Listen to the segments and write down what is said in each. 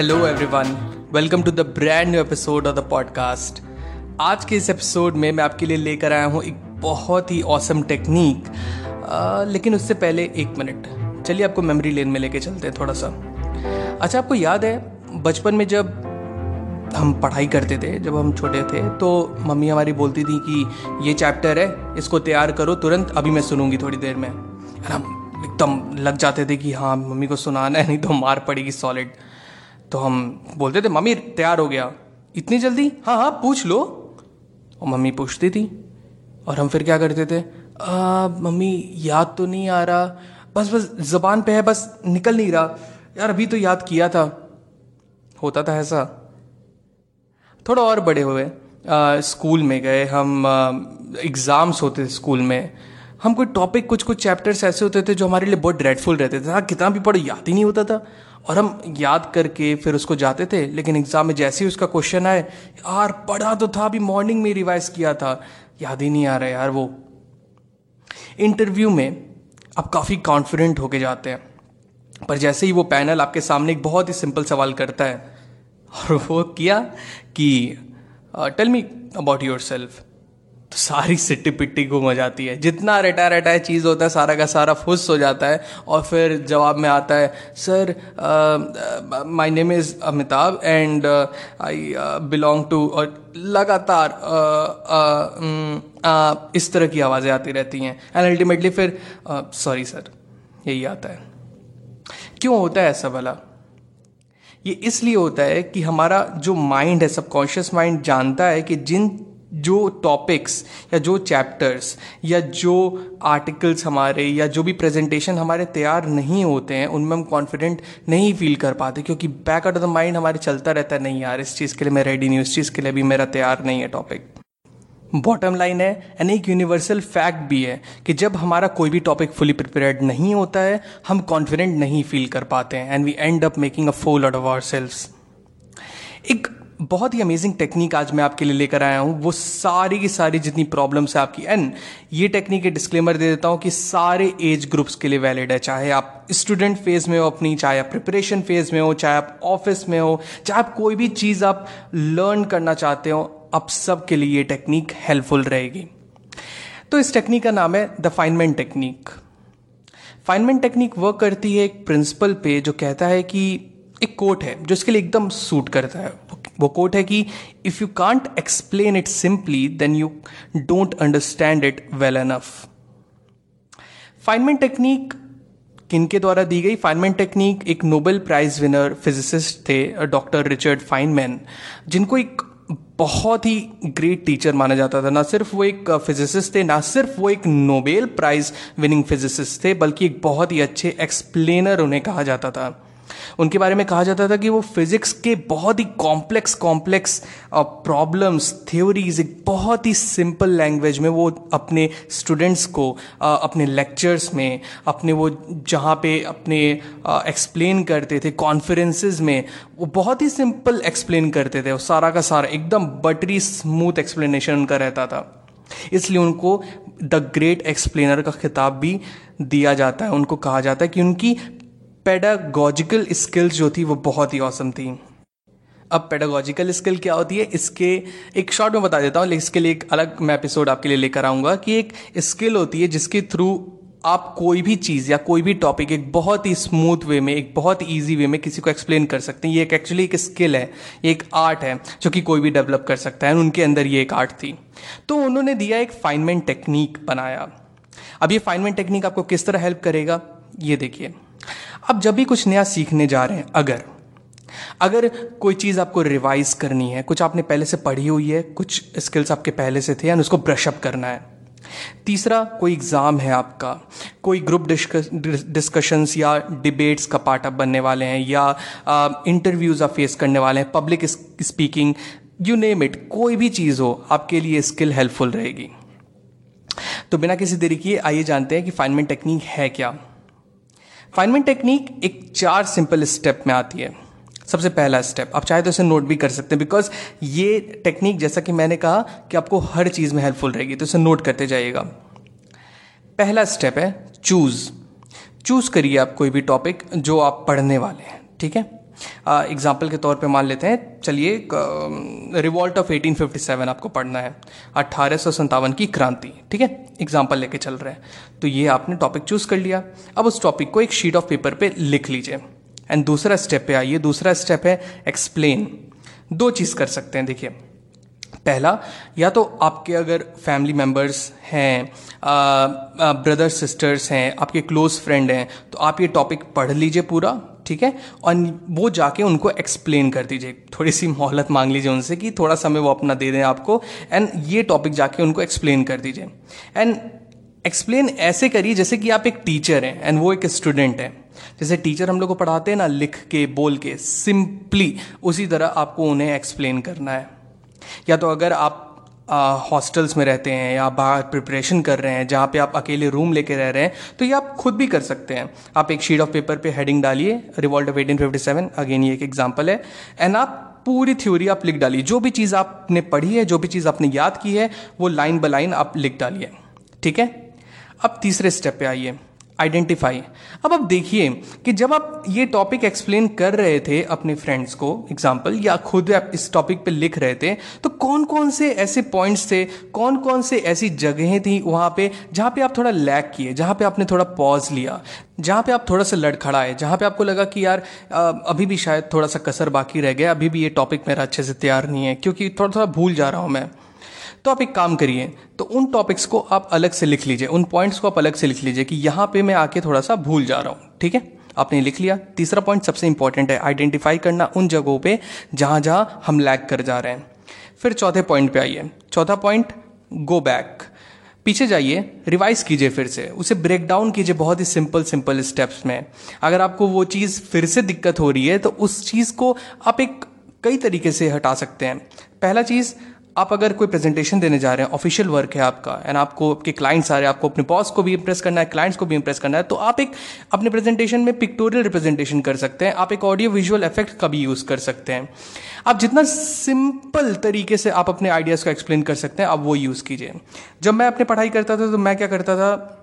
hello everyone welcome to the brand new episode of the podcast आज के इस episode में मैं आपके लिए लेकर आया हूँ एक बहुत ही औसम टेक्निक लेकिन उससे पहले एक मिनट चलिए आपको मेमोरी लेन में लेके चलते हैं थोड़ा सा। अच्छा आपको याद है, बचपन में जब हम पढ़ाई करते थे, जब हम छोटे थे तो मम्मी हमारी बोलती थी कि ये चैप्टर है, इसको तैयार करो, तुरंत अभी मैं सुनूँगी थोड़ी देर में। हम एकदम लग जाते थे कि हाँ मम्मी को सुनाना है, नहीं तो मार पड़ेगी सॉलिड तो हम बोलते थे मम्मी तैयार हो गया। इतनी जल्दी? हाँ हाँ पूछ लो। और मम्मी पूछती थी। और हम फिर क्या करते थे? आ, मम्मी याद तो नहीं आ रहा। बस बस जबान पे है बस निकल नहीं रहा। यार अभी तो याद किया था। होता था ऐसा। थोड़ा और बड़े हुए। स्कूल में गए हम एग्ज़ाम्स होते थे स्कूल में। हम कोई टॉपिक कुछ कुछ चैप्टर्स ऐसे होते थे जो हमारे लिए बहुत ड्रेडफुल रहते थे। हाँ कितना भी पढ़ो, याद ही नहीं होता था। और हम याद करके फिर उसको जाते थे, लेकिन एग्ज़ाम में जैसे ही उसका क्वेश्चन आए, यार, पढ़ा तो था, अभी मॉर्निंग में रिवाइज किया था। याद ही नहीं आ रहा यार वो। इंटरव्यू में आप काफ़ी कॉन्फिडेंट होके जाते हैं। पर जैसे ही वो पैनल आपके सामने एक बहुत ही सिंपल सवाल करता है, और वो किया कि tell me about yourself तो सारी सिट्टी पिट्टी घूम हो जाती है। जितना रटा रटा चीज़ होता है, सारा का सारा फुस हो जाता है और फिर जवाब में आता है, sir my name is Amitabh and I belong to और लगातार इस तरह की आवाज़ें आती रहती हैं। एंड अल्टीमेटली फिर सॉरी सर यही आता है। क्यों होता है ऐसा भला? ये इसलिए होता है कि हमारा जो माइंड है सबकॉन्शियस माइंड जानता है कि जिन जो टॉपिक्स या जो चैप्टर्स या जो आर्टिकल्स हमारे या जो भी प्रेजेंटेशन हमारे तैयार नहीं होते हैं, उनमें हम कॉन्फिडेंट नहीं फील कर पाते क्योंकि back out of the mind हमारे चलता रहता है, नहीं यार, इस चीज़ के लिए मैं रेडी नहीं इस चीज़ के लिए भी मेरा तैयार नहीं है टॉपिक बॉटम लाइन है एंड एक यूनिवर्सल फैक्ट भी है कि जब हमारा कोई भी टॉपिक फुली प्रिपेयर्ड नहीं होता है, हम कॉन्फिडेंट नहीं फील कर पाते हैं and we end up making a fool out of our sales एक बहुत ही अमेजिंग टेक्निक आज मैं आपके लिए लेकर आया हूँ। वो सारी की सारी जितनी प्रॉब्लम्स है आपकी। एंड ये टेक्निक डिस्क्लेमर दे देता हूँ कि सारे एज ग्रुप्स के लिए वैलिड है। चाहे आप स्टूडेंट फ़ेज़ में हो अपनी, चाहे आप प्रिपरेशन फ़ेज़ में हो, चाहे आप ऑफ़िस में हो, चाहे आप कोई भी चीज़ आप लर्न करना चाहते हो, आप सब के लिए ये टेक्निक हेल्पफुल रहेगी। तो इस टेक्निक का नाम है the Feynman technique Feynman technique work करती है एक प्रिंसिपल पे जो कहता है कि एक कोट है, जो इसके लिए एकदम सूट करता है। वो कोट है कि if you can't explain it simply then you don't understand it well enough Feynman technique किनके द्वारा दी गई? फाइनमैन टेक्निक एक नोबेल प्राइज विनर फिजिसिस्ट थे डॉक्टर रिचर्ड फाइनमैन जिनको एक बहुत ही ग्रेट टीचर माना जाता था। ना सिर्फ़ वो एक फिजिसिस्ट थे, ना सिर्फ़ वो एक नोबेल प्राइज विनिंग फिजिसिस्ट थे, बल्कि एक बहुत ही अच्छे एक्सप्लेनर उन्हें कहा जाता था। उनके बारे में कहा जाता था कि वो फिजिक्स के बहुत ही कॉम्प्लेक्स कॉम्प्लेक्स प्रॉब्लम्स, थ्योरीज, एक बहुत ही सिंपल लैंग्वेज में वो अपने स्टूडेंट्स को अपने लेक्चर्स में, अपने वो जहाँ पे अपने एक्सप्लेन करते थे कॉन्फ्रेंसेज में, वो बहुत ही सिंपल एक्सप्लेन करते थे, वो सारा का सारा, एकदम बटरी स्मूथ एक्सप्लेनेशन उनका रहता था। इसलिए उनको द ग्रेट एक्सप्लेनर का खिताब भी दिया जाता है, उनको कहा जाता है कि उनकी पेडागोजिकल स्किल्स जो थी वो बहुत ही औसम थी। अब पेडागोजिकल स्किल क्या होती है? इसके एक शॉर्ट में बता देता हूँ इसके लिए एक अलग मैं एपिसोड आपके लिए लेकर आऊँगा कि एक स्किल होती है जिसके थ्रू आप कोई भी चीज़ या कोई भी टॉपिक एक बहुत ही स्मूथ वे में, एक बहुत ईजी वे में किसी को एक्सप्लेन कर सकते हैं। ये एक एक्चुअली एक स्किल है, ये एक आर्ट है जो कि कोई भी डेवलप कर सकता है उनके अंदर ये एक आर्ट थी। तो उन्होंने दिया एक फाइनमेंट टेक्निक बनाया। अब ये फाइनमेंट टेक्निक आपको किस तरह हेल्प करेगा? ये देखिए। अब जब भी कुछ नया सीखने जा रहे हैं, अगर अगर कोई चीज़ आपको रिवाइज करनी है, कुछ आपने पहले से पढ़ी हुई है, कुछ स्किल्स आपके पहले से थे या उसको ब्रशअप करना है। तीसरा, कोई एग्ज़ाम है आपका, कोई ग्रुप डिस्कशंस या डिबेट्स का पार्ट आप बनने वाले हैं, या इंटरव्यूज़ आप फेस करने वाले हैं public speaking you name it कोई भी चीज़ हो, आपके लिए स्किल हेल्पफुल रहेगी। तो बिना किसी देरी किए, आइए जानते हैं कि फाइनमेंट टेक्निक है क्या। फाइनमेंट टेक्निक एक चार सिंपल स्टेप में आती है। सबसे पहला स्टेप आप चाहे तो इसे नोट भी कर सकते हैं बिकॉज़ ये टेक्निक जैसा कि मैंने कहा कि आपको हर चीज़ में हेल्पफुल रहेगी तो इसे नोट करते जाइएगा। पहला स्टेप है चूज़ चूज़ करिए आप कोई भी टॉपिक जो आप पढ़ने वाले हैं, ठीक है? एग्ज़ाम्पल के तौर पे मान लेते हैं, चलिए रिवॉल्ट ऑफ़ 1857 आपको पढ़ना है अट्ठारह की क्रांति, ठीक है? एग्ज़ाम्पल लेके चल रहे हैं। तो ये आपने टॉपिक चूज़ कर लिया। अब उस टॉपिक को एक शीट ऑफ़ पेपर पे लिख लीजिए। एंड दूसरा स्टेप पे आइए। दूसरा स्टेप है एक्सप्लेन दो चीज़ कर सकते हैं, देखिए। पहला, या तो आपके अगर फैमिली मेंबर्स हैं ब्रदर्स सिस्टर्स हैं, आपके क्लोज फ्रेंड हैं तो आप ये टॉपिक पढ़ लीजिए पूरा। ठीक है? और वो जाके उनको एक्सप्लेन कर दीजिए। थोड़ी सी मोहलत मांग लीजिए उनसे कि थोड़ा समय वो अपना दे दें आपको। एंड ये टॉपिक जाके उनको एक्सप्लेन कर दीजिए। एंड एक्सप्लेन ऐसे करिए जैसे कि आप एक टीचर हैं एंड वो एक स्टूडेंट हैं। जैसे टीचर हम लोग को पढ़ाते हैं ना, लिख के, बोल के सिंपली उसी तरह आपको उन्हें एक्सप्लेन करना है। या तो अगर आप हॉस्टल्स में रहते हैं या बाहर प्रिपरेशन कर रहे हैं, जहाँ पे आप अकेले रूम लेके रह रहे हैं तो ये आप खुद भी कर सकते हैं। आप एक शीट ऑफ़ पेपर पे हेडिंग डालिए revolt of eighteen fifty seven again ये एक एग्ज़ाम्पल है एंड आप पूरी थ्योरी आप लिख डालिए। जो भी चीज़ आपने पढ़ी है, जो भी चीज़ आपने याद की है, वो लाइन बाय लाइन आप लिख डालिए। ठीक है? अब तीसरे स्टेप पे आइए। आइडेंटिफाई अब आप देखिए कि जब आप ये टॉपिक एक्सप्लेन कर रहे थे अपने फ्रेंड्स को एग्ज़ाम्पल या खुद आप इस टॉपिक पे लिख रहे थे तो कौन कौन से ऐसे पॉइंट्स थे कौन कौन से ऐसी जगहें थी वहाँ पे जहाँ पे आप थोड़ा लैक किए, जहाँ पे आपने थोड़ा पॉज लिया, जहाँ पे आप थोड़ा सा लड़खड़ाए, जहाँ पे आपको लगा कि यार अभी भी शायद थोड़ा सा कसर बाकी रह गया, अभी भी ये टॉपिक मेरा अच्छे से तैयार नहीं है, क्योंकि थोड़ा थोड़ा भूल जा रहा हूँ मैं। तो आप एक काम करिए तो उन टॉपिक्स को आप अलग से लिख लीजिए, उन पॉइंट्स को आप अलग से लिख लीजिए कि यहाँ पे मैं आके थोड़ा सा भूल जा रहा हूँ, ठीक है? आपने लिख लिया। तीसरा पॉइंट सबसे इंपॉर्टेंट है आइडेंटिफाई करना उन जगहों पे जहाँ जहाँ हम लैग कर जा रहे हैं। फिर चौथे पॉइंट पे आइए। चौथा पॉइंट गो बैक पीछे जाइए रिवाइज कीजिए फिर से। उसे ब्रेक डाउन कीजिए बहुत ही सिंपल सिंपल स्टेप्स में। अगर आपको वो चीज़ फिर से दिक्कत हो रही है तो उस चीज़ को आप एक कई तरीके से हटा सकते हैं। पहला चीज़ आप अगर कोई प्रेजेंटेशन देने जा रहे हैं ऑफिशियल वर्क है आपका एंड आपको, आपके क्लाइंट्स आ रहे हैं, आपको अपने बॉस को भी इंप्रेस करना है क्लाइंट्स को भी इंप्रेस करना है तो आप एक अपने प्रेजेंटेशन में पिक्टोरियल रिप्रेजेंटेशन कर सकते हैं, आप एक ऑडियो विजुअल इफ़ेक्ट का भी यूज़ कर सकते हैं। आप जितना सिंपल तरीके से आप अपने आइडियाज़ को एक्सप्लेन कर सकते हैं, आप वो यूज़ कीजिए। जब मैं अपनी पढ़ाई करता था तो मैं क्या करता था?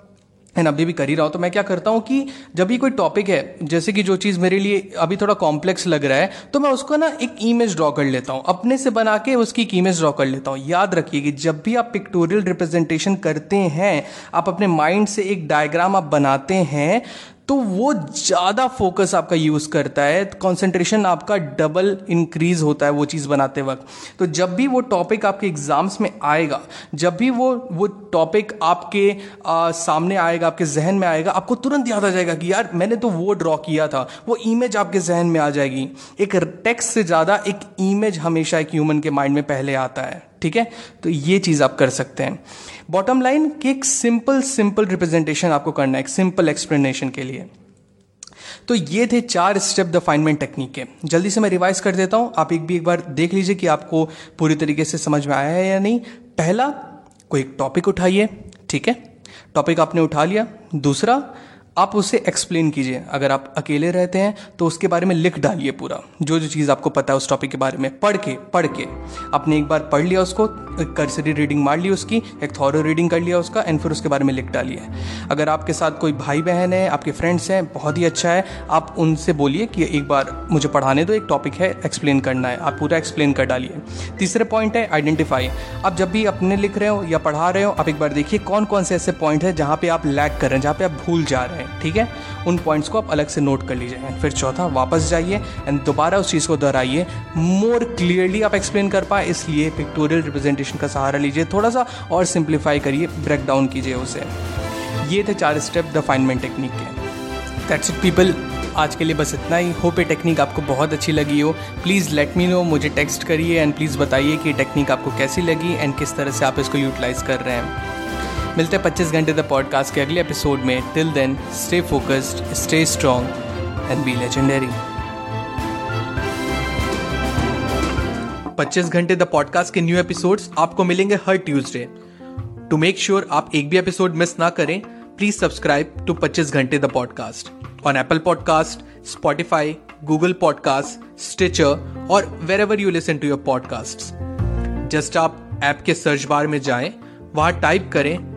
एंड अभी भी कर ही रहा हूँ तो मैं क्या करता हूँ कि जब भी कोई टॉपिक है, जैसे कि जो चीज़ मेरे लिए अभी थोड़ा कॉम्प्लेक्स लग रहा है तो मैं उसको ना एक इमेज ड्रॉ कर लेता हूँ। अपने से बना के उसकी एक इमेज ड्रॉ कर लेता हूँ। याद रखिए कि जब भी आप पिक्टोरियल रिप्रेजेंटेशन करते हैं, आप अपने माइंड से एक डायग्राम आप बनाते हैं तो वो ज़्यादा फोकस आपका यूज़ करता है कंसंट्रेशन आपका डबल इंक्रीज होता है वो चीज़ बनाते वक्त। तो जब भी वो टॉपिक आपके एग्ज़ाम्स में आएगा जब भी वो वो टॉपिक आपके आ, सामने आएगा आपके जहन में आएगा आपको तुरंत याद आ जाएगा कि यार मैंने तो वो ड्रॉ किया था वो इमेज आपके जहन में आ जाएगी। एक टेक्स्ट से ज़्यादा एक इमेज हमेशा एक ह्यूमन के माइंड में पहले आता है। ठीक है? तो ये चीज़ आप कर सकते हैं। बॉटम लाइन कि एक सिंपल सिंपल रिप्रेजेंटेशन आपको करना है, एक सिंपल एक्सप्लेनेशन के लिए। तो ये थे चार स्टेप द फाइनमेंट टेक्निक के। जल्दी से मैं रिवाइज कर देता हूँ। आप एक भी एक बार देख लीजिए कि आपको पूरी तरीके से समझ में आया है या नहीं। पहला, कोई एक टॉपिक उठाइए, ठीक है? टॉपिक आपने उठा लिया। दूसरा आप उसे एक्सप्लेन कीजिए। अगर आप अकेले रहते हैं तो उसके बारे में लिख डालिए पूरा। जो जो चीज़ आपको पता है उस टॉपिक के बारे में, पढ़ के पढ़ के। आपने एक बार पढ़ लिया उसको, एक कर्सरी रीडिंग मार ली उसकी, एक थॉरो रीडिंग कर लिया उसका एंड फिर उसके बारे में लिख डालिए। अगर आपके साथ कोई भाई बहन है, आपके फ्रेंड्स हैं, बहुत ही अच्छा है, आप उनसे बोलिए कि एक बार मुझे पढ़ाने दो, एक टॉपिक है एक्सप्लेन करना है। आप पूरा एक्सप्लेन कर डालिए। तीसरे पॉइंट है आइडेंटिफाई आप जब भी अपने लिख रहे हो या पढ़ा रहे हो, आप एक बार देखिए कौन कौन से ऐसे पॉइंट है जहाँ पे आप लैक कर रहे हैं, जहाँ पे आप भूल जा रहे हैं। ठीक है? उन पॉइंट्स को आप अलग से नोट कर लीजिए। फिर चौथा, वापस जाइए एंड दोबारा उस चीज़ को दोहराइए। मोर क्लियरली आप एक्सप्लेन कर पाए, इसलिए पिक्टोरियल रिप्रेजेंटेशन का सहारा लीजिए। थोड़ा सा और सिंप्लीफाई करिए ब्रेक डाउन कीजिए उसे। ये थे चार स्टेप द फाइनमेंट टेक्निक के। दैट्स इट पीपल आज के लिए बस इतना ही। होप ये टेक्निक आपको बहुत अच्छी लगी हो। प्लीज़ लेट मी नो मुझे टेक्स्ट करिए एंड प्लीज़ बताइए कि टेक्निक आपको कैसी लगी एंड किस तरह से आप इसको यूटिलाइज कर रहे हैं। मिलते हैं पच्चीस घंटे द पॉडकास्ट के अगले एपिसोड में. Till then stay focused stay strong and be legendary 25 घंटे द पॉडकास्ट के न्यू एपिसोड्स आपको मिलेंगे हर ट्यूसडे टू मेक श्योर आप एक भी एपिसोड मिस ना करें प्लीज़ सब्सक्राइब टू 25 घंटे the podcast on Apple podcast Spotify Google podcast Stitcher और wherever you listen to your podcast just आप ऐप के सर्च बार में जाएँ, वहाँ टाइप करें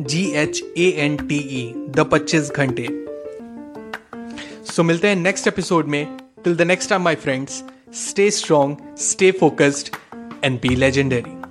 G H A N T E the पच्चीस घंटे सो मिलते हैं नेक्स्ट एपिसोड में till the next time my friends stay strong stay focused and be legendary.